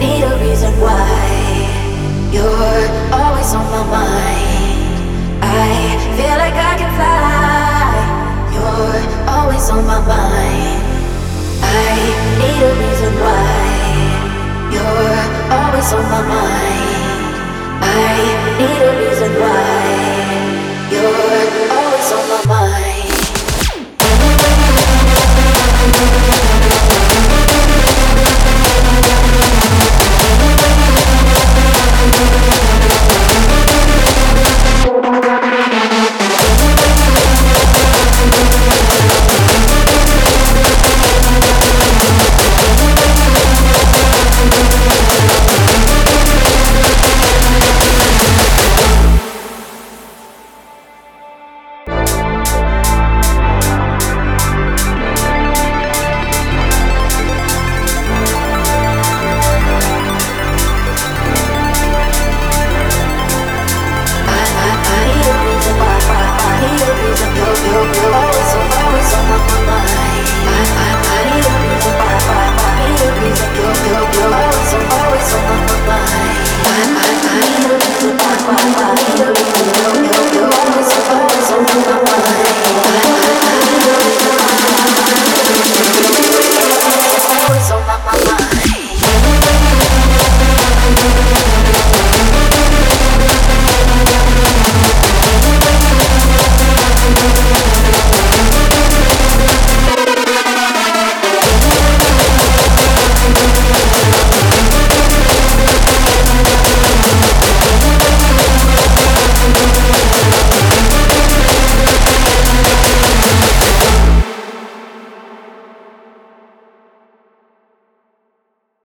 need a reason why you're always on my mind. I feel like I can fly. You're always on my mind. I need a reason why you're always on my mind. my.